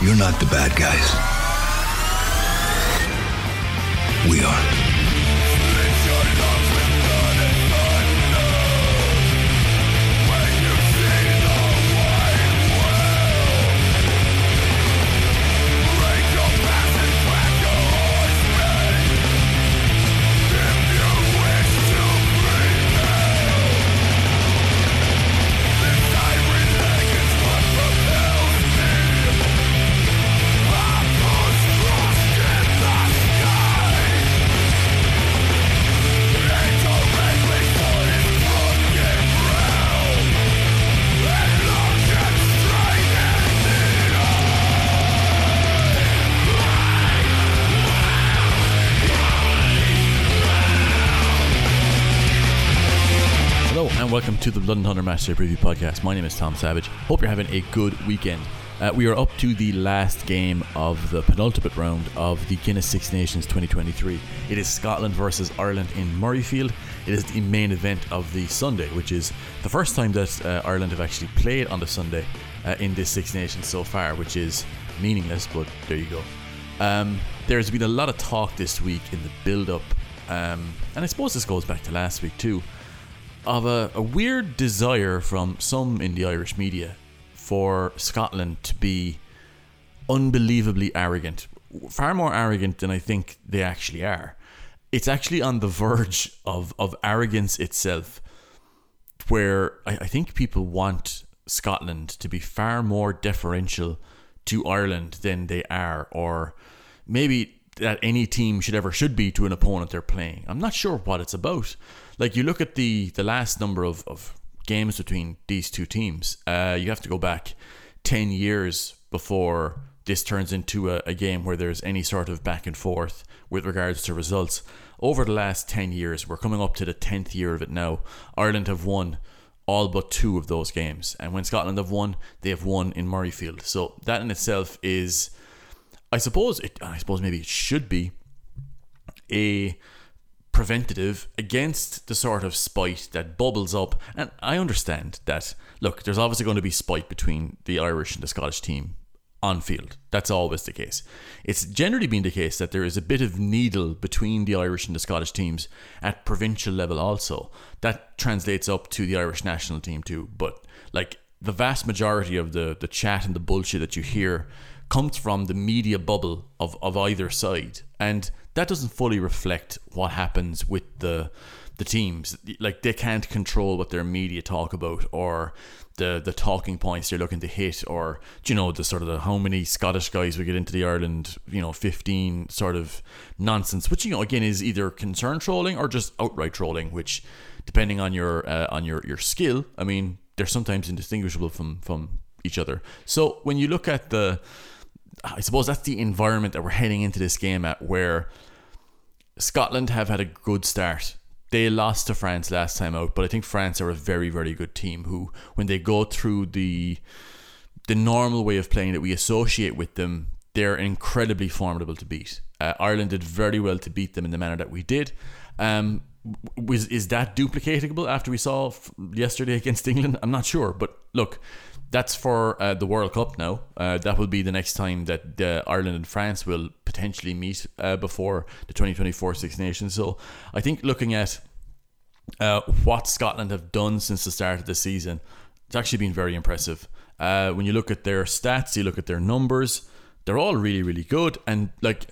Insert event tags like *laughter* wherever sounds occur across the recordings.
You're not the bad guys. We are. To the London Thunder Matchday Preview Podcast. My name is Tom Savage. Hope you're having a good weekend. Uh, we are up to the last game of the penultimate round of the Guinness Six Nations 2023. It is Scotland versus Ireland in Murrayfield. It is the main event of the Sunday, which is the first time that uh, Ireland have actually played on the Sunday uh, in this Six Nations so far, which is meaningless, but there you go. Um, there's been a lot of talk this week in the build up, um, and I suppose this goes back to last week too of a, a weird desire from some in the Irish media for Scotland to be unbelievably arrogant, far more arrogant than I think they actually are. It's actually on the verge of, of arrogance itself, where I, I think people want Scotland to be far more deferential to Ireland than they are, or maybe that any team should ever should be to an opponent they're playing. I'm not sure what it's about. Like you look at the the last number of, of games between these two teams, uh, you have to go back ten years before this turns into a, a game where there's any sort of back and forth with regards to results. Over the last ten years, we're coming up to the tenth year of it now. Ireland have won all but two of those games. And when Scotland have won, they have won in Murrayfield. So that in itself is I suppose it. I suppose maybe it should be a preventative against the sort of spite that bubbles up. And I understand that. Look, there's obviously going to be spite between the Irish and the Scottish team on field. That's always the case. It's generally been the case that there is a bit of needle between the Irish and the Scottish teams at provincial level also. That translates up to the Irish national team too. But like the vast majority of the the chat and the bullshit that you hear comes from the media bubble of, of either side. And that doesn't fully reflect what happens with the the teams. Like they can't control what their media talk about or the the talking points they're looking to hit or you know the sort of the how many Scottish guys we get into the Ireland you know 15 sort of nonsense which you know again is either concern trolling or just outright trolling which depending on your uh, on your your skill I mean they're sometimes indistinguishable from from each other so when you look at the I suppose that's the environment that we're heading into this game at, where Scotland have had a good start. They lost to France last time out, but I think France are a very, very good team who, when they go through the the normal way of playing that we associate with them, they're incredibly formidable to beat. Uh, Ireland did very well to beat them in the manner that we did. Um, is that duplicatable after we saw yesterday against England? I'm not sure, but look, that's for uh, the World Cup now. Uh, that will be the next time that uh, Ireland and France will potentially meet uh, before the 2024 Six Nations. So I think looking at uh, what Scotland have done since the start of the season, it's actually been very impressive. Uh, when you look at their stats, you look at their numbers, they're all really, really good. And like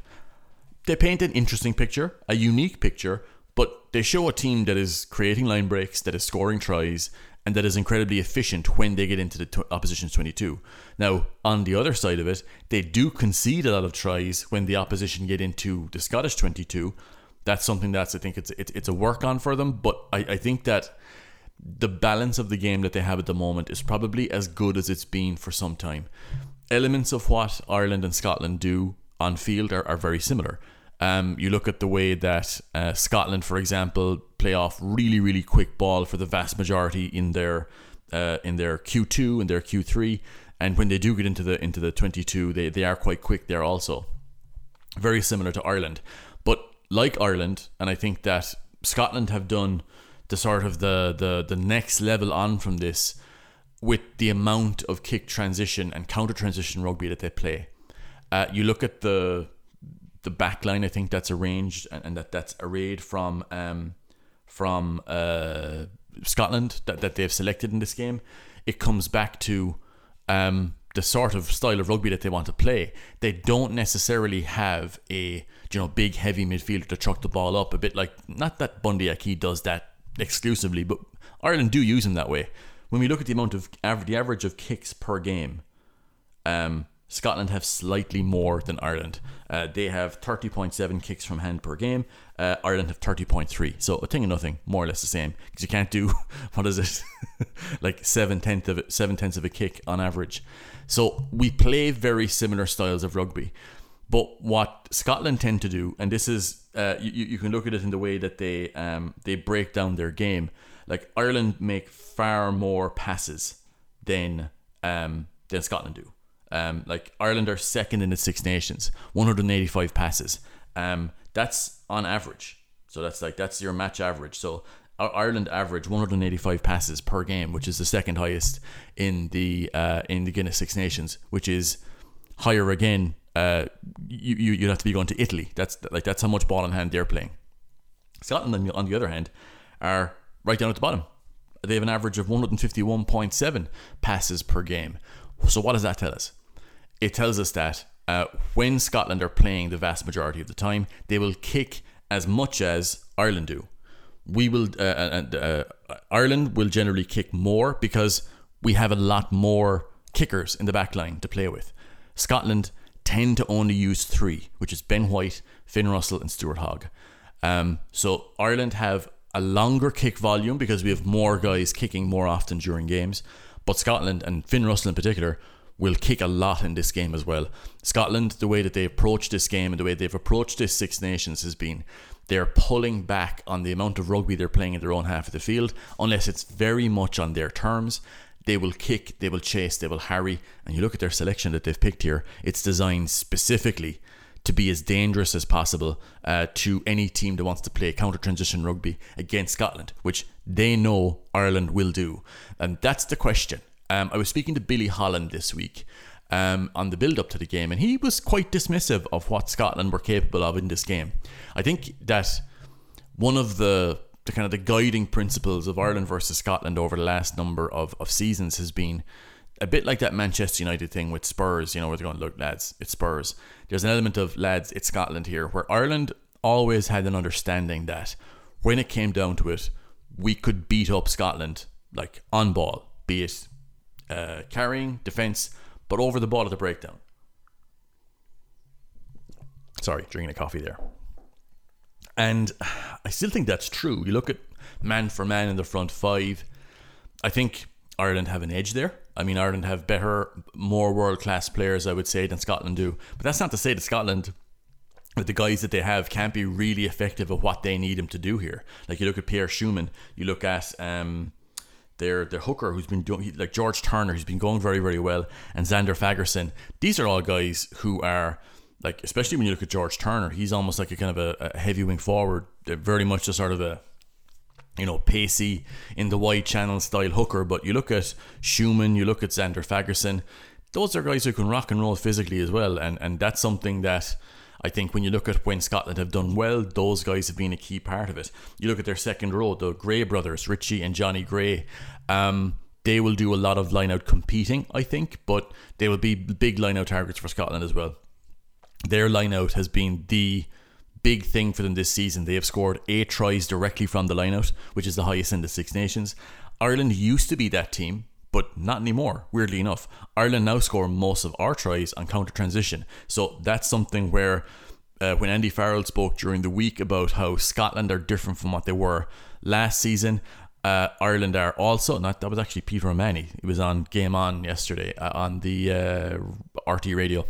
they paint an interesting picture, a unique picture, but they show a team that is creating line breaks, that is scoring tries, and that is incredibly efficient when they get into the t- opposition's 22. Now, on the other side of it, they do concede a lot of tries when the opposition get into the Scottish 22. That's something that's I think it's it's, it's a work on for them, but I, I think that the balance of the game that they have at the moment is probably as good as it's been for some time. Elements of what Ireland and Scotland do on field are, are very similar. Um, you look at the way that uh, Scotland, for example, play off really, really quick ball for the vast majority in their uh, in their Q two and their Q three, and when they do get into the into the twenty two, they they are quite quick there also. Very similar to Ireland, but like Ireland, and I think that Scotland have done the sort of the the the next level on from this with the amount of kick transition and counter transition rugby that they play. Uh, you look at the the back line. I think that's arranged and, and that that's arrayed from um, from uh, Scotland that, that they've selected in this game. It comes back to um, the sort of style of rugby that they want to play. They don't necessarily have a you know big heavy midfielder to chuck the ball up a bit like not that Bundee Aki does that exclusively, but Ireland do use him that way. When we look at the amount of average, the average of kicks per game, um, Scotland have slightly more than Ireland. Uh, they have 30.7 kicks from hand per game. Uh, Ireland have 30.3. So a thing of nothing, more or less the same. Because you can't do, *laughs* what is it, *laughs* like seven tenths of seven tenths of a kick on average. So we play very similar styles of rugby. But what Scotland tend to do, and this is, uh, you, you can look at it in the way that they um, they break down their game. Like Ireland make far more passes than um, than Scotland do. Um, like Ireland are second in the Six Nations, 185 passes. Um, that's on average. So that's like that's your match average. So Ireland average 185 passes per game, which is the second highest in the uh, in the Guinness Six Nations, which is higher again. Uh, you, you you'd have to be going to Italy. That's like that's how much ball in hand they're playing. Scotland, on the, on the other hand, are right down at the bottom. They have an average of 151.7 passes per game. So what does that tell us? It tells us that uh, when Scotland are playing the vast majority of the time, they will kick as much as Ireland do. We will, uh, uh, uh, Ireland will generally kick more because we have a lot more kickers in the back line to play with. Scotland tend to only use three, which is Ben White, Finn Russell, and Stuart Hogg. Um, so Ireland have a longer kick volume because we have more guys kicking more often during games. But Scotland and Finn Russell in particular will kick a lot in this game as well. Scotland, the way that they approach this game and the way they've approached this Six Nations has been they're pulling back on the amount of rugby they're playing in their own half of the field, unless it's very much on their terms. They will kick, they will chase, they will harry. And you look at their selection that they've picked here, it's designed specifically to be as dangerous as possible uh, to any team that wants to play counter transition rugby against Scotland, which they know Ireland will do. And that's the question. Um, I was speaking to Billy Holland this week um, on the build up to the game, and he was quite dismissive of what Scotland were capable of in this game. I think that one of the the kind of the guiding principles of Ireland versus Scotland over the last number of, of seasons has been a bit like that Manchester United thing with Spurs, you know, where they're going, look, lads, it's Spurs. There's an element of, lads, it's Scotland here, where Ireland always had an understanding that when it came down to it, we could beat up Scotland, like on ball, be it uh, carrying, defence, but over the ball at the breakdown. Sorry, drinking a coffee there. And I still think that's true. You look at man for man in the front five, I think Ireland have an edge there. I mean, Ireland have better, more world class players, I would say, than Scotland do. But that's not to say that Scotland, with the guys that they have, can't be really effective at what they need them to do here. Like you look at Pierre Schoeman, you look at um, their their hooker who's been doing like George Turner, who's been going very very well, and Xander Fagerson. These are all guys who are like, especially when you look at George Turner, he's almost like a kind of a, a heavy wing forward, very much a sort of a you know, pacey in the wide channel style hooker. But you look at Schoeman you look at Xander Fagerson, those are guys who can rock and roll physically as well. And, and that's something that I think when you look at when Scotland have done well, those guys have been a key part of it. You look at their second row, the Gray brothers, Richie and Johnny Gray. Um, they will do a lot of line out competing, I think, but they will be big line out targets for Scotland as well. Their line out has been the big thing for them this season. They have scored eight tries directly from the lineout, which is the highest in the Six Nations. Ireland used to be that team, but not anymore, weirdly enough. Ireland now score most of our tries on counter transition. So that's something where uh, when Andy Farrell spoke during the week about how Scotland are different from what they were last season, uh, Ireland are also not. That was actually Peter O'Mahony. He was on Game On yesterday uh, on the uh, RT radio.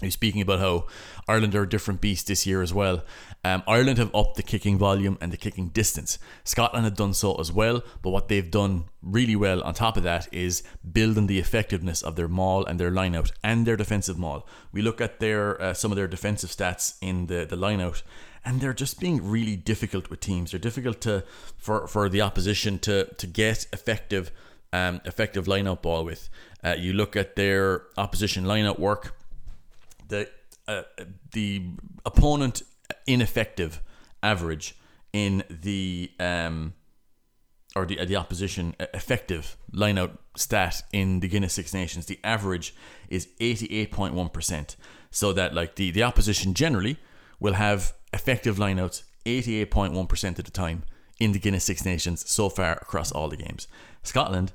He's speaking about how Ireland are a different beast this year as well. Um, Ireland have upped the kicking volume and the kicking distance. Scotland have done so as well, but what they've done really well on top of that is building the effectiveness of their maul and their lineout and their defensive maul. We look at their uh, some of their defensive stats in the the lineout, and they're just being really difficult with teams. They're difficult to for for the opposition to to get effective um, effective lineout ball with. Uh, you look at their opposition lineout work the uh, the opponent ineffective average in the um, or the, the opposition effective lineout stat in the Guinness Six Nations, the average is 88.1%. So that like the, the opposition generally will have effective lineouts 88.1% of the time in the Guinness Six Nations so far across all the games. Scotland,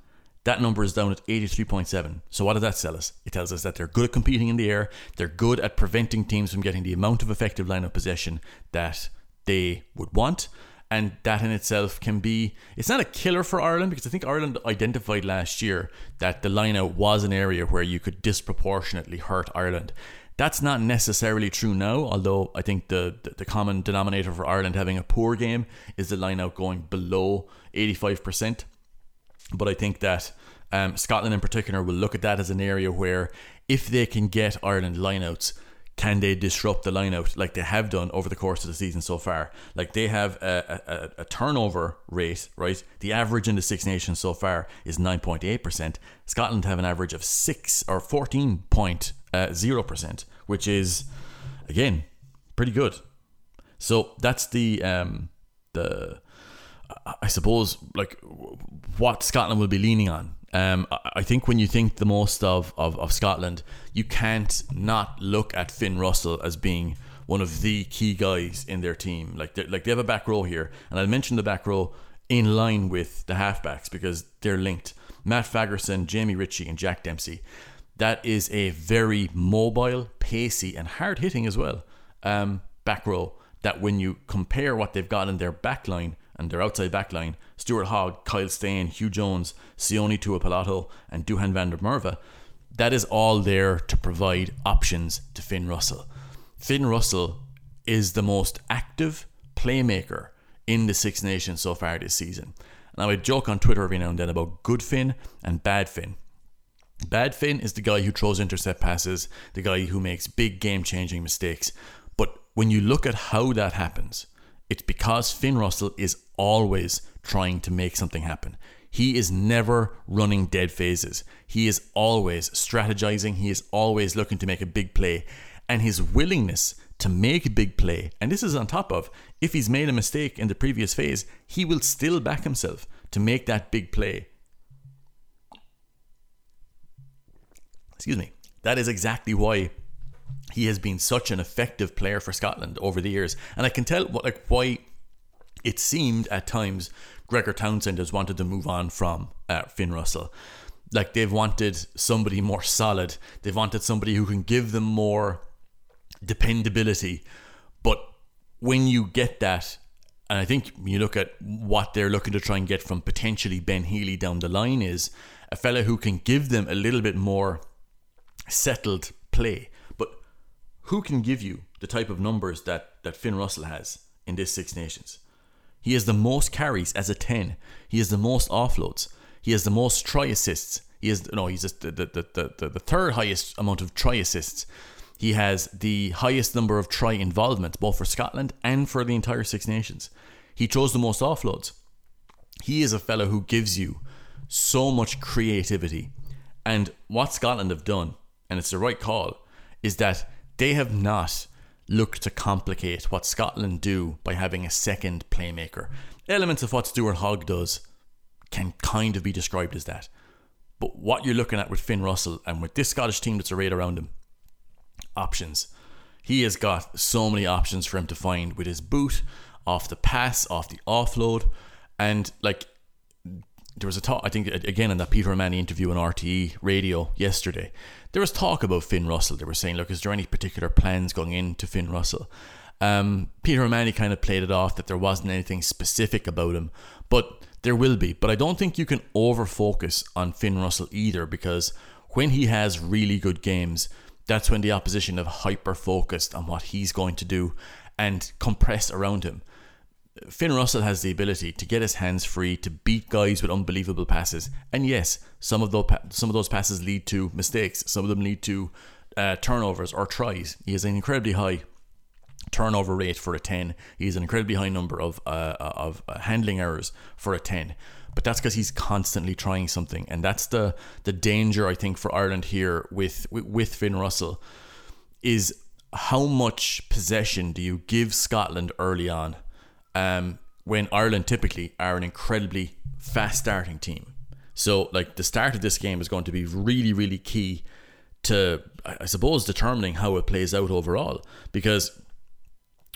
that number is down at 83.7. So what does that tell us? It tells us that they're good at competing in the air, they're good at preventing teams from getting the amount of effective line of possession that they would want and that in itself can be it's not a killer for Ireland because I think Ireland identified last year that the lineout was an area where you could disproportionately hurt Ireland. That's not necessarily true now, although I think the, the, the common denominator for Ireland having a poor game is the lineout going below 85%. But I think that um, Scotland in particular will look at that as an area where if they can get Ireland lineouts can they disrupt the lineout like they have done over the course of the season so far? Like they have a, a, a turnover rate, right? The average in the Six Nations so far is 9.8%. Scotland have an average of 6 or 14.0%, which is, again, pretty good. So that's the, um, the, I suppose, like what Scotland will be leaning on um, I think when you think the most of, of, of Scotland, you can't not look at Finn Russell as being one of the key guys in their team. Like like they have a back row here, and I'll mention the back row in line with the halfbacks because they're linked. Matt Fagerson, Jamie Ritchie, and Jack Dempsey. That is a very mobile, pacey, and hard hitting as well um, back row. That when you compare what they've got in their back line and their outside back line, Stuart Hogg, Kyle Steyn, Huw Jones, Sione Tuipulotu, and Duhan van der Merwe, that is all there to provide options to Finn Russell. Finn Russell is the most active playmaker in the Six Nations so far this season. And I would joke on Twitter every now and then about good Finn and bad Finn. Bad Finn is the guy who throws intercept passes, the guy who makes big game changing mistakes. But when you look at how that happens, it's because Finn Russell is always trying to make something happen. He is never running dead phases. He is always strategizing. He is always looking to make a big play. And his willingness to make a big play, and this is on top of if he's made a mistake in the previous phase, he will still back himself to make that big play. Excuse me. That is exactly why he has been such an effective player for Scotland over the years, and I can tell what like why it seemed at times Gregor Townsend has wanted to move on from uh, Finn Russell. Like they've wanted somebody more solid. They've wanted somebody who can give them more dependability. But when you get that, and I think you look at what they're looking to try and get from potentially Ben Healy down the line is a fella who can give them a little bit more settled play who can give you the type of numbers that, that Finn Russell has in this Six Nations? He has the most carries as a 10. He has the most offloads. He has the most try assists. He has no, he's the, the, the, the, the third highest amount of try assists. He has the highest number of try involvements, both for Scotland and for the entire Six Nations. He throws the most offloads. He is a fellow who gives you so much creativity. And what Scotland have done, and it's the right call, is that they have not looked to complicate what Scotland do by having a second playmaker. Elements of what Stuart Hogg does can kind of be described as that. But what you're looking at with Finn Russell and with this Scottish team that's arrayed around him, options. He has got so many options for him to find with his boot, off the pass, off the offload, and like there was a talk. I think again in that Peter O'Mahony interview on RTE radio yesterday, there was talk about Finn Russell. They were saying, look, is there any particular plans going into Finn Russell? Um, Peter O'Mahony kind of played it off that there wasn't anything specific about him, but there will be. But I don't think you can over focus on Finn Russell either because when he has really good games, that's when the opposition have hyper focused on what he's going to do and compress around him. Finn Russell has the ability to get his hands free to beat guys with unbelievable passes, and yes, some of those some of those passes lead to mistakes. Some of them lead to uh, turnovers or tries. He has an incredibly high turnover rate for a ten. He has an incredibly high number of uh, of uh, handling errors for a ten. But that's because he's constantly trying something, and that's the the danger I think for Ireland here with with, with Finn Russell is how much possession do you give Scotland early on um, when Ireland typically are an incredibly fast starting team. So, like, the start of this game is going to be really, really key to, I suppose, determining how it plays out overall. Because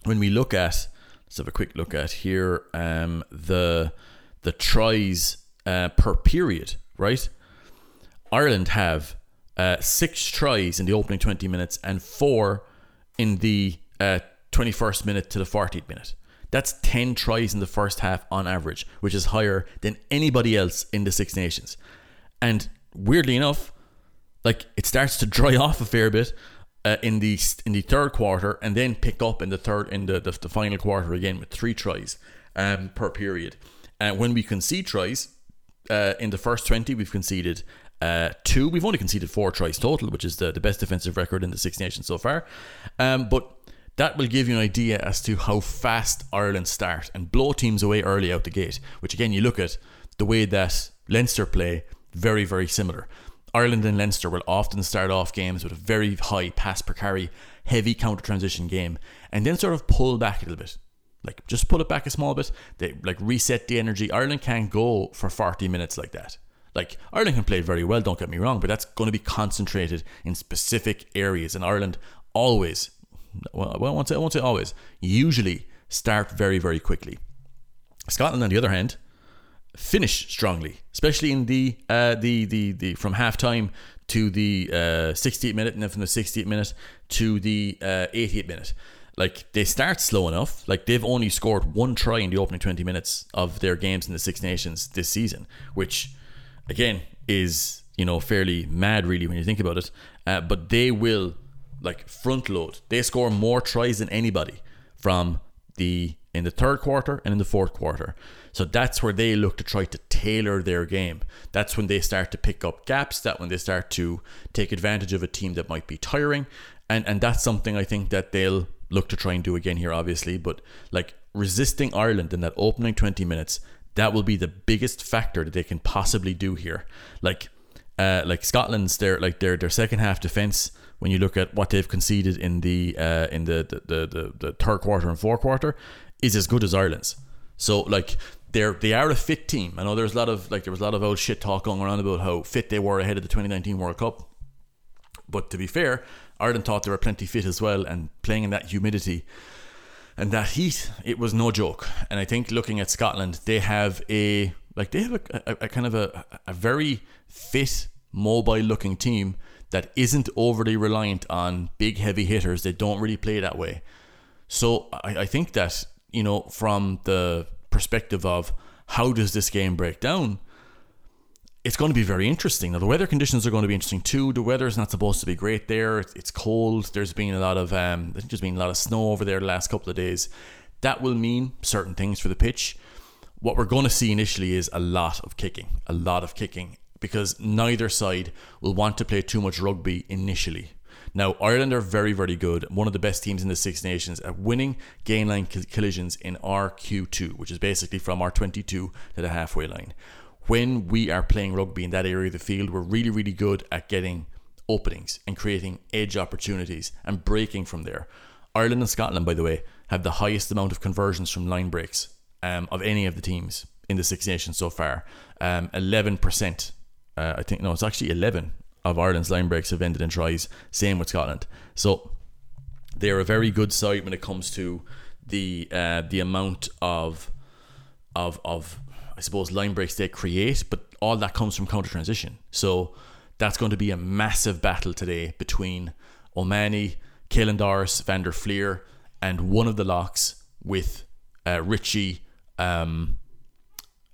when we look at, let's have a quick look at here, um, the the tries uh, per period, right? Ireland have uh, six tries in the opening 20 minutes and four in the uh, 21st minute to the 40th minute. That's 10 tries in the first half on average, which is higher than anybody else in the Six Nations. And weirdly enough, like it starts to dry *laughs* off a fair bit uh, in the in the third quarter, and then pick up in the third in the the, the final quarter again with three tries um, per period. And when we concede tries uh, in the first twenty, we've conceded uh, two. We've only conceded four tries total, which is the, the best defensive record in the Six Nations so far. Um, but that will give you an idea as to how fast Ireland start and blow teams away early out the gate. Which again, you look at the way that Leinster play, very very similar. Ireland and Leinster will often start off games with a very high pass per carry, heavy counter transition game, and then sort of pull back a little bit. Like just pull it back a small bit. They like reset the energy. Ireland can't go for 40 minutes like that. Like Ireland can play very well, don't get me wrong, but that's going to be concentrated in specific areas. And Ireland always, well, I won't say, I won't say always, usually start very, very quickly. Scotland, on the other hand, finish strongly, especially in the uh, the the the from half time to the uh, 68th minute, and then from the 68th minute to the uh, 88th minute. Like they start slow enough. Like they've only scored one try in the opening 20 minutes of their games in the Six Nations this season, which again is you know fairly mad really when you think about it. Uh, but they will like front load. They score more tries than anybody from the in the third quarter and in the fourth quarter. So that's where they look to try to tailor their game. That's when they start to pick up gaps. That when they start to take advantage of a team that might be tiring, and and that's something I think that they'll look to try and do again here, obviously. But like resisting Ireland in that opening twenty minutes, that will be the biggest factor that they can possibly do here. Like, uh, like Scotland's their like their their second half defense. When you look at what they've conceded in the uh, in the the, the the third quarter and fourth quarter, is as good as Ireland's. So like they're they are a fit team. I know there's a lot of like there was a lot of old shit talk going around about how fit they were ahead of the 2019 World Cup. But to be fair, Ireland thought they were plenty fit as well, and playing in that humidity and that heat, it was no joke. And I think looking at Scotland, they have a like they have a, a, a kind of a, a very fit, mobile looking team that isn't overly reliant on big heavy hitters. They don't really play that way. So I, I think that you know from the perspective of how does this game break down, it's going to be very interesting. Now, the weather conditions are going to be interesting too. The weather is not supposed to be great there. It's cold. There's been a lot of um, there's been a lot of snow over there the last couple of days. That will mean certain things for the pitch. What we're going to see initially is a lot of kicking, a lot of kicking, because neither side will want to play too much rugby initially. Now, Ireland are very, very good. One of the best teams in the Six Nations at winning gain line collisions in RQ2, which is basically from R22 to the halfway line. When we are playing rugby in that area of the field, we're really, really good at getting openings and creating edge opportunities and breaking from there. Ireland and Scotland, by the way, have the highest amount of conversions from line breaks um, of any of the teams in the Six Nations so far. Um, 11%. Uh, I think, no, it's actually 11 of Ireland's line breaks have ended in tries. Same with Scotland. So they're a very good side when it comes to the uh, the amount of of of I suppose line breaks they create, but all that comes from counter transition. So that's going to be a massive battle today between O'Mahony, Caelan Doris, Van der Flier, and one of the locks with uh, Ritchie, um,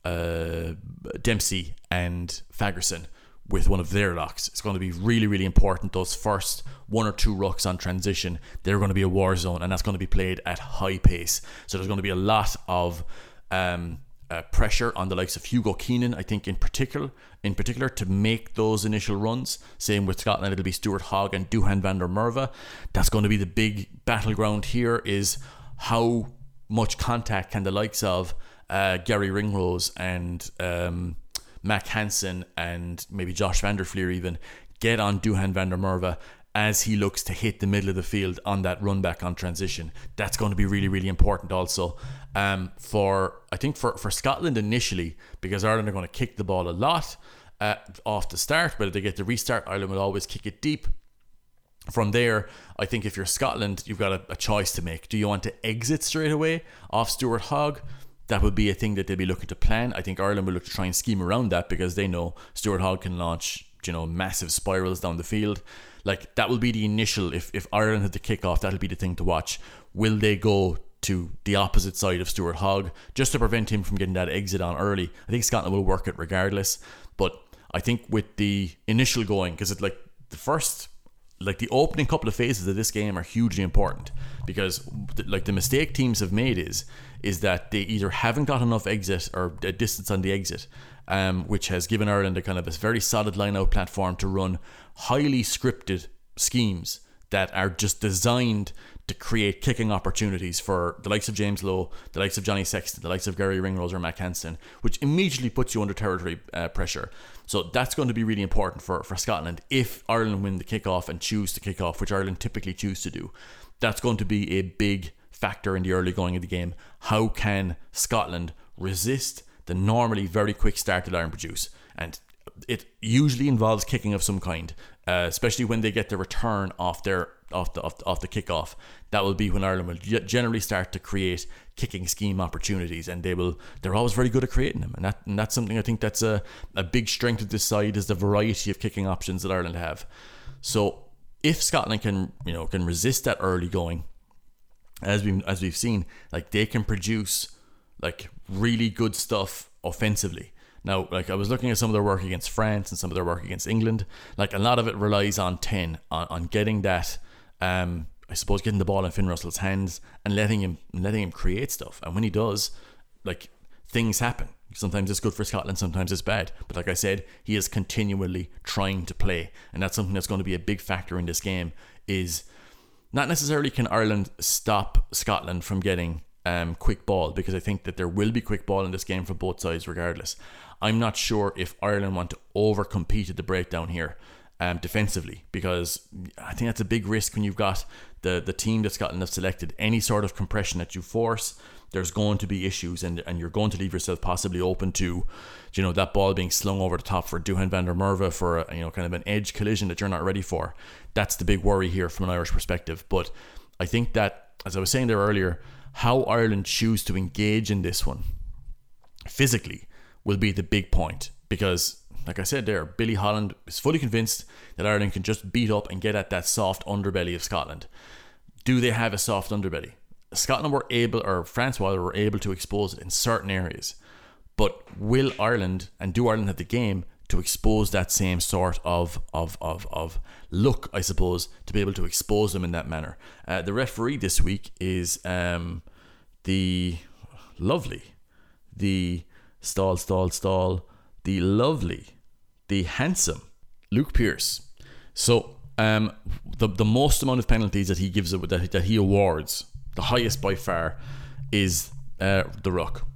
uh, Dempsey, and Fagerson with one of their locks. It's going to be really, really important. Those first one or two rucks on transition, they're going to be a war zone, and that's going to be played at high pace. So there's going to be a lot of um, uh, pressure on the likes of Hugo Keenan, I think in particular, in particular to make those initial runs. Same with Scotland, it'll be Stuart Hogg and Duhan van der Merwe. That's going to be the big battleground here. Is how much contact can the likes of uh, Garry Ringrose and um, Mack Hansen and maybe Josh van der Flier even get on Duhan van der Merwe as he looks to hit the middle of the field on that run back on transition. That's going to be really, really important also. Um, for I think for, for Scotland initially, because Ireland are going to kick the ball a lot uh, off the start, but if they get the restart, Ireland will always kick it deep. From there, I think if you're Scotland, you've got a, a choice to make. Do you want to exit straight away off Stuart Hogg? That would be a thing that they'd be looking to plan. I think Ireland will look to try and scheme around that because they know Stuart Hogg can launch, you know, massive spirals down the field. Like that will be the initial. If if Ireland had the kick off, that'll be the thing to watch. Will they go to the opposite side of Stuart Hogg just to prevent him from getting that exit on early? I think Scotland will work it regardless. But I think with the initial going, because it's like the first like the opening couple of phases of this game are hugely important because like the mistake teams have made is is that they either haven't got enough exit or a distance on the exit um, which has given Ireland a kind of a very solid line out platform to run highly scripted schemes that are just designed to create kicking opportunities for the likes of James Lowe, the likes of Johnny Sexton, the likes of Garry Ringrose or Mack Hansen, which immediately puts you under territory uh, pressure. So that's going to be really important for, for Scotland if Ireland win the kickoff and choose to kick off, which Ireland typically choose to do. That's going to be a big factor in the early going of the game. How can Scotland resist the normally very quick start that Ireland produce? And it usually involves kicking of some kind, uh, especially when they get the return off their off the, off the off the kickoff. That will be when Ireland will generally start to create kicking scheme opportunities, and they will they're always very good at creating them, and that and that's something I think that's a, a big strength of this side is the variety of kicking options that Ireland have. So if Scotland can you know can resist that early going, as we as we've seen, like they can produce like really good stuff offensively. Now, like I was looking at some of their work against France and some of their work against England. Like a lot of it relies on ten on, on getting that um, I suppose getting the ball in Finn Russell's hands and letting him letting him create stuff. And when he does, like things happen. Sometimes it's good for Scotland, sometimes it's bad. But like I said, he is continually trying to play, and that's something that's going to be a big factor in this game. Is not necessarily can Ireland stop Scotland from getting um, quick ball because I think that there will be quick ball in this game for both sides, regardless. I'm not sure if Ireland want to overcompete at the breakdown here um, defensively because I think that's a big risk when you've got the the team that Scotland have selected. Any sort of compression that you force, there's going to be issues, and and you're going to leave yourself possibly open to, you know, that ball being slung over the top for Duhan van der Merwe for a, you know kind of an edge collision that you're not ready for. That's the big worry here from an Irish perspective. But I think that as I was saying there earlier, how Ireland choose to engage in this one physically will be the big point because like I said there, Billy Holland is fully convinced that Ireland can just beat up and get at that soft underbelly of Scotland. Do they have a soft underbelly? Scotland were able, or France Francois were able to expose it in certain areas. But will Ireland and do Ireland have the game to expose that same sort of of of, of look, I suppose, to be able to expose them in that manner? Uh, the referee this week is um, the lovely, the stall, stall, stall, the lovely the handsome Luke Pearce. So um, the the most amount of penalties that he gives that that he awards, the highest by far, is uh, the ruck.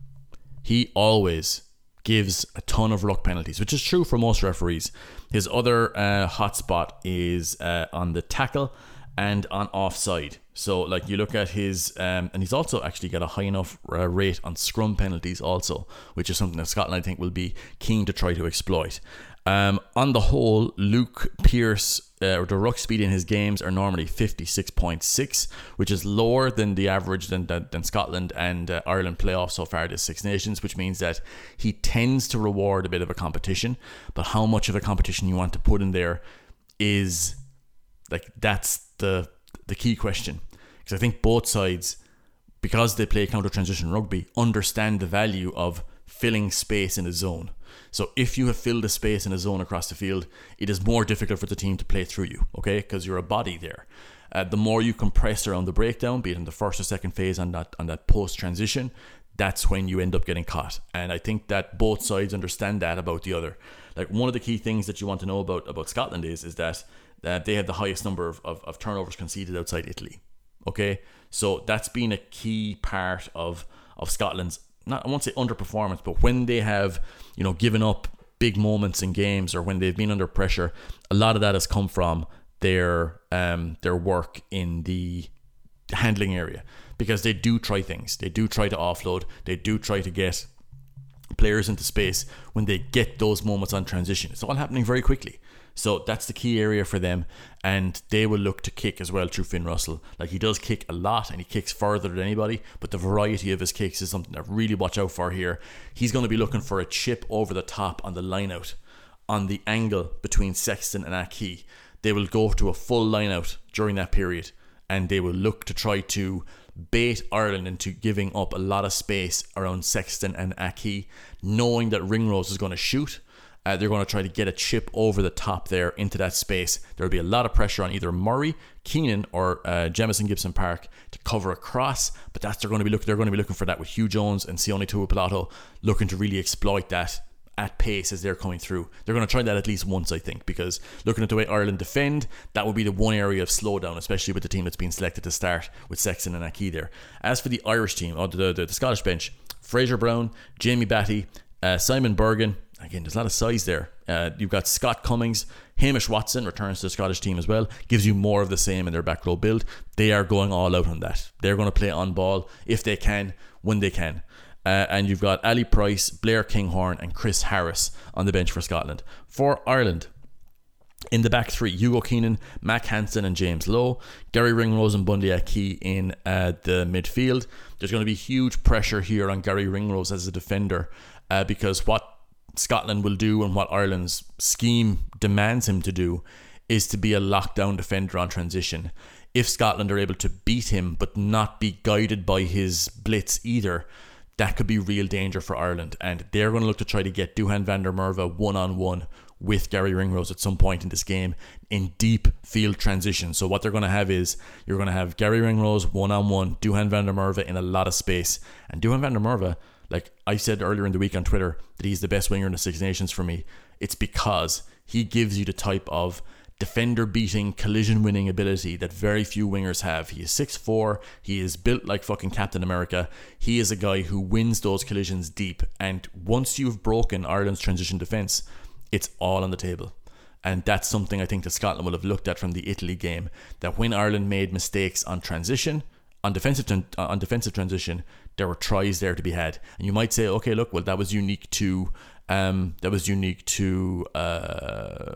He always gives a ton of ruck penalties, which is true for most referees. His other uh, hotspot is uh, on the tackle and on offside. So, like you look at his, um, and he's also actually got a high enough uh, rate on scrum penalties, also, which is something that Scotland I think will be keen to try to exploit. Um, on the whole, Luke Pearce, uh, the ruck speed in his games are normally 56.6, which is lower than the average than, than, than Scotland and uh, Ireland playoff so far this Six Nations, which means that he tends to reward a bit of a competition. But how much of a competition you want to put in there is like that's the the key question. Because I think both sides, because they play counter transition rugby, understand the value of filling space in a zone. So if you have filled a space in a zone across the field, it is more difficult for the team to play through you, okay? Because you're a body there. Uh, the more you compress around the breakdown, be it in the first or second phase on that on that post transition, that's when you end up getting caught. And I think that both sides understand that about the other. Like one of the key things that you want to know about about Scotland is is that uh, they have the highest number of, of, of turnovers conceded outside Italy. Okay, so that's been a key part of of Scotland's not I won't say underperformance, but when they have you know given up big moments in games or when they've been under pressure, a lot of that has come from their um, their work in the handling area because they do try things. They do try to offload. They do try to get players into space when they get those moments on transition. It's all happening very quickly. So that's the key area for them, and they will look to kick as well through Finn Russell. Like he does kick a lot, and he kicks further than anybody. But the variety of his kicks is something to really watch out for here. He's going to be looking for a chip over the top on the line out, on the angle between Sexton and Aki. They will go to a full line out during that period, and they will look to try to bait Ireland into giving up a lot of space around Sexton and Aki, knowing that Ringrose is going to shoot uh, they're going to try to get a chip over the top there into that space. There'll be a lot of pressure on either Murray, Keenan, or uh, Jamison Gibson Park to cover across. But that's they're going to be looking. They're going to be looking for that with Huw Jones and Sione Tuipulotu looking to really exploit that at pace as they're coming through. They're going to try that at least once, I think, because looking at the way Ireland defend, that would be the one area of slowdown, especially with the team that's been selected to start with Sexton and Aki there. As for the Irish team, or the, the, the Scottish bench, Fraser Brown, Jamie Bhatti, uh, Simon Berghan, again, there's a lot of size there. Uh, you've got Scott Cummings, Hamish Watson returns to the Scottish team as well, gives you more of the same in their back row build. They are going all out on that. They're going to play on ball if they can, when they can. Uh, and you've got Ali Price, Blair Kinghorn, and Chris Harris on the bench for Scotland. For Ireland, in the back three, Hugo Keenan, Mack Hansen, and James Lowe. Garry Ringrose and Bundee Aki in uh, the midfield. There's going to be huge pressure here on Garry Ringrose as a defender uh, because what Scotland will do and what Ireland's scheme demands him to do is to be a lockdown defender on transition. If Scotland are able to beat him but not be guided by his blitz either, that could be real danger for Ireland. And they're going to look to try to get Duhan van der Merwe one on one with Garry Ringrose at some point in this game in deep field transition. So what they're going to have is you're going to have Garry Ringrose one on one, Duhan van der Merwe in a lot of space. And Duhan van der Merwe like I said earlier in the week on Twitter that he's the best winger in the Six Nations for me. It's because he gives you the type of defender beating, collision winning ability that very few wingers have. He is 6'4, he is built like fucking Captain America. He is a guy who wins those collisions deep. And once you've broken Ireland's transition defence, it's all on the table. And that's something I think that Scotland will have looked at from the Italy game. That when Ireland made mistakes on transition, on defensive on defensive transition, there were tries there to be had. And you might say, okay, look, well, that was unique to um, that was unique to uh,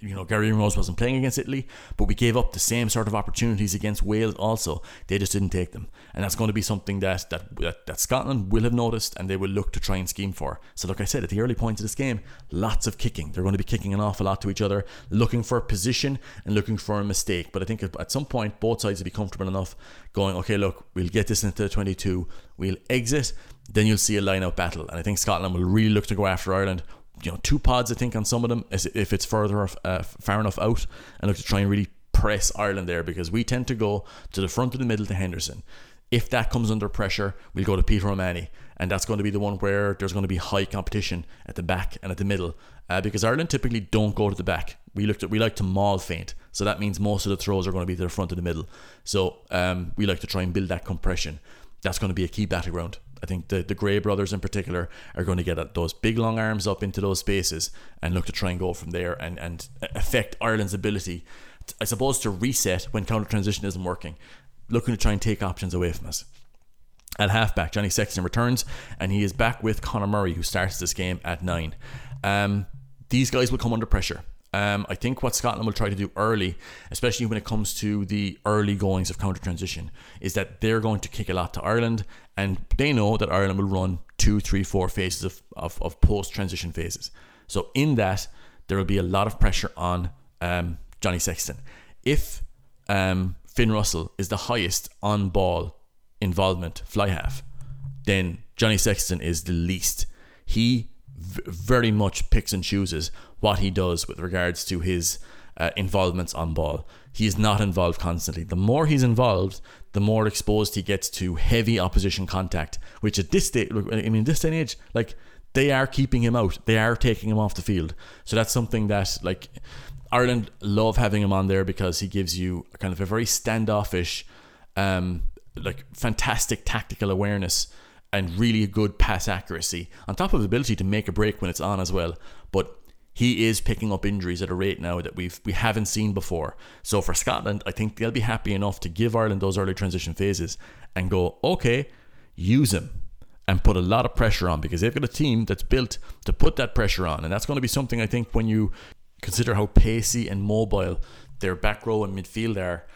you know Gary Rose wasn't playing against Italy, but we gave up the same sort of opportunities against Wales. Also, they just didn't take them, and that's going to be something that that that, that Scotland will have noticed and they will look to try and scheme for. So, like I said at the early points of this game, lots of kicking. They're going to be kicking an awful lot to each other, looking for a position and looking for a mistake. But I think at some point both sides will be comfortable enough going, okay, look, we'll get this into the 22, we'll exit then you'll see a line out battle. And I think Scotland will really look to go after Ireland. You know, two pods, I think, on some of them, if it's further uh, far enough out, and look to try and really press Ireland there because we tend to go to the front of the middle to Henderson. If that comes under pressure, we'll go to Peter O'Mahony, and that's going to be the one where there's going to be high competition at the back and at the middle, uh, because Ireland typically don't go to the back. We looked at we like to maul feint, so that means most of the throws are going to be to the front of the middle. So um, we like to try and build that compression. That's going to be a key battleground. I think the, the Gray brothers in particular are going to get those big long arms up into those spaces and look to try and go from there and, and affect Ireland's ability, to, I suppose, to reset when counter transition isn't working, looking to try and take options away from us. At halfback, Johnny Sexton returns and he is back with Conor Murray, who starts this game at nine. Um, these guys will come under pressure. Um, I think what Scotland will try to do early, especially when it comes to the early goings of counter transition, is that they're going to kick a lot to Ireland, and they know that Ireland will run two, three, four phases of, of, of post transition phases. So, in that, there will be a lot of pressure on um, Johnny Sexton. If um, Finn Russell is the highest on ball involvement fly half, then Johnny Sexton is the least. He v- very much picks and chooses what he does with regards to his uh, involvements on ball. He is not involved constantly. The more he's involved, the more exposed he gets to heavy opposition contact. Which at this day, I mean, this day and age, like they are keeping him out. They are taking him off the field. So that's something that like Ireland love having him on there because he gives you kind of a very standoffish, um, like fantastic tactical awareness and really good pass accuracy on top of the ability to make a break when it's on as well. But he is picking up injuries at a rate now that we've we haven't seen before. So for Scotland, I think they'll be happy enough to give Ireland those early transition phases and go, okay, use him and put a lot of pressure on because they've got a team that's built to put that pressure on, and that's going to be something I think when you consider how pacey and mobile their back row and midfield are.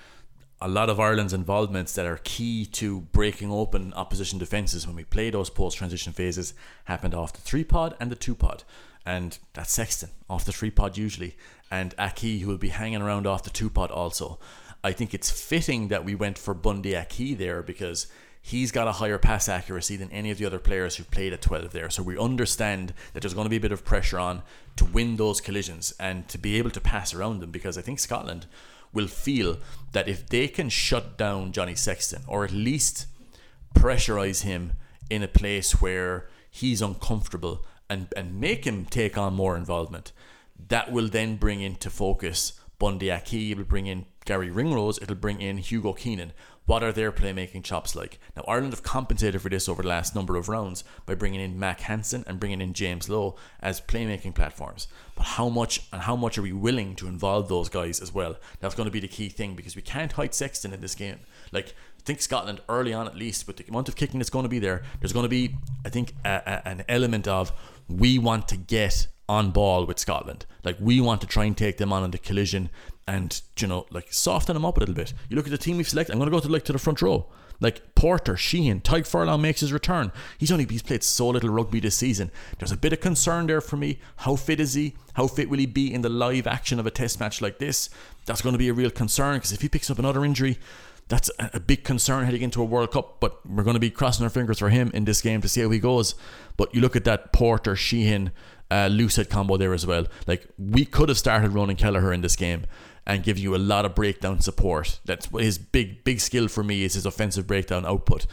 A lot of Ireland's involvements that are key to breaking open opposition defences when we play those post transition phases happened off the three pod and the two pod and that's Sexton off the three pod usually, and Aki who will be hanging around off the two pod also. I think it's fitting that we went for Bundee Aki there because he's got a higher pass accuracy than any of the other players who've played at 12 there. So we understand that there's going to be a bit of pressure on to win those collisions and to be able to pass around them because I think Scotland will feel that if they can shut down Johnny Sexton or at least pressurize him in a place where he's uncomfortable and, and make him take on more involvement, that will then bring into focus Bundee Aki, it will bring in Garry Ringrose, it'll bring in Hugo Keenan. What are their playmaking chops like? Now, Ireland have compensated for this over the last number of rounds by bringing in Mack Hansen and bringing in James Lowe as playmaking platforms. But how much and how much are we willing to involve those guys as well? That's going to be the key thing because we can't hide Sexton in this game. Like, think Scotland early on at least with the amount of kicking that's going to be there, there's going to be, I think, a, a, an element of we want to get on ball with Scotland. Like we want to try and take them on in the collision and you know like soften them up a little bit. You look at the team we've selected. I'm going to go to like to the front row. Like Porter, Sheehan, Tadhg Furlong makes his return. He's only he's played so little rugby this season. There's a bit of concern there for me. How fit is he? How fit will he be in the live action of a test match like this? That's going to be a real concern because if he picks up another injury, that's a big concern heading into a World Cup, but we're going to be crossing our fingers for him in this game to see how he goes. But you look at that Porter, Sheehan, uh, Loosehead combo there as well. Like we could have started Ronan Kelleher in this game and give you a lot of breakdown support. That's his big big skill for me is his offensive breakdown output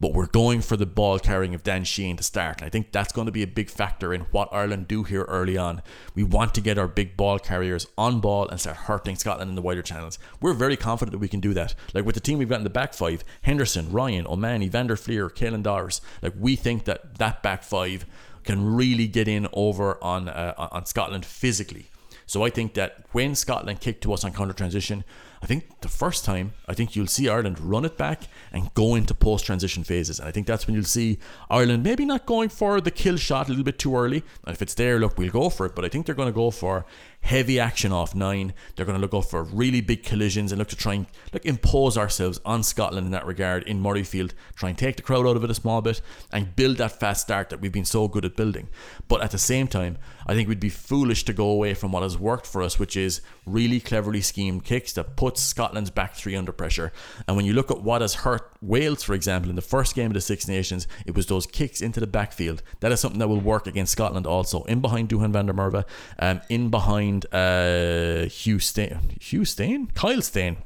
but we're going for the ball carrying of Dan Sheehan to start. And I think that's going to be a big factor in what Ireland do here early on. We want to get our big ball carriers on ball and start hurting Scotland in the wider channels. We're very confident that we can do that. Like with the team we've got in the back five Henderson, Ryan, O'Mahony, Van der Flier, Caelan Doris. Like we think that that back five can really get in over on uh, on Scotland physically. So I think that when Scotland kick to us on counter transition, I think the first time, I think you'll see Ireland run it back and go into post transition phases. And I think that's when you'll see Ireland maybe not going for the kill shot a little bit too early. And if it's there, look, we'll go for it. But I think they're going to go for heavy action off nine. They're going to look out for really big collisions and look to try and like impose ourselves on Scotland in that regard in Murrayfield. Try and take the crowd out of it a small bit and build that fast start that we've been so good at building. But at the same time, I think we'd be foolish to go away from what has worked for us, which is really cleverly schemed kicks that puts Scotland's back three under pressure. And when you look at what has hurt Wales, for example, in the first game of the Six Nations, it was those kicks into the backfield. That is something that will work against Scotland also. In behind Duhan van der Merwe, um, in behind uh, Hugh Stain, Hugh Stain, Kyle Steyn,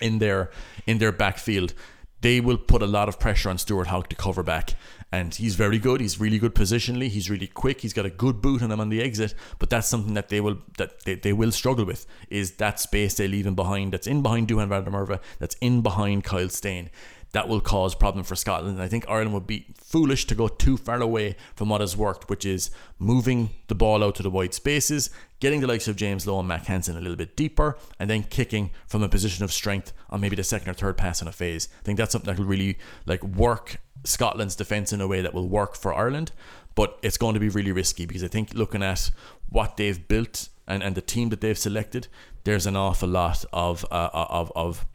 in their in their backfield they will put a lot of pressure on Stuart Hogg to cover back and he's very good. He's really good positionally. He's really quick. He's got a good boot on him on the exit. But that's something that they will that they, they will struggle with is that space they leave him behind. That's in behind Duhan van der Merwe. That's in behind Kyle Steyn. That will cause problem for Scotland. And I think Ireland would be foolish to go too far away from what has worked, which is moving the ball out to the wide spaces, getting the likes of James Lowe and Mack Hansen a little bit deeper, and then kicking from a position of strength on maybe the second or third pass in a phase. I think that's something that will really like work Scotland's defence in a way that will work for Ireland. But it's going to be really risky because I think looking at what they've built and, and the team that they've selected, there's an awful lot of uh, of of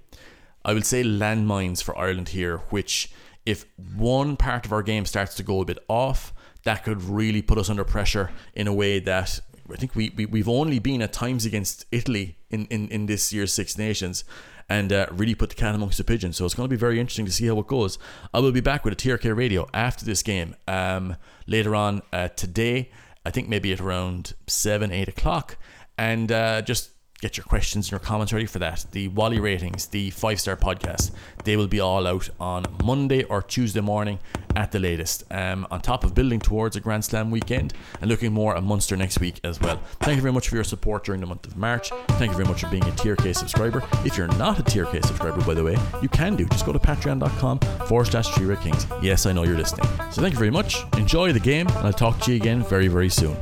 I would say landmines for Ireland here, which if one part of our game starts to go a bit off, that could really put us under pressure in a way that I think we, we we've only been at times against Italy in, in, in this year's Six Nations and uh, really put the cat amongst the pigeons. So it's going to be very interesting to see how it goes. I will be back with a TRK radio after this game um, later on uh, today. I think maybe at around seven, eight o'clock, and uh, just get your questions and your comments ready for that. The Wally ratings, the five star podcast, they will be all out on Monday or Tuesday morning at the latest. Um, on top of building towards a Grand Slam weekend and looking more at Munster next week as well. Thank you very much for your support during the month of March. Thank you very much for being a TRK subscriber. If you're not a TRK subscriber, by the way, you can do. Just go to patreon.com forward slash Kings. Yes, I know you're listening. So thank you very much. Enjoy the game, and I'll talk to you again very, very soon.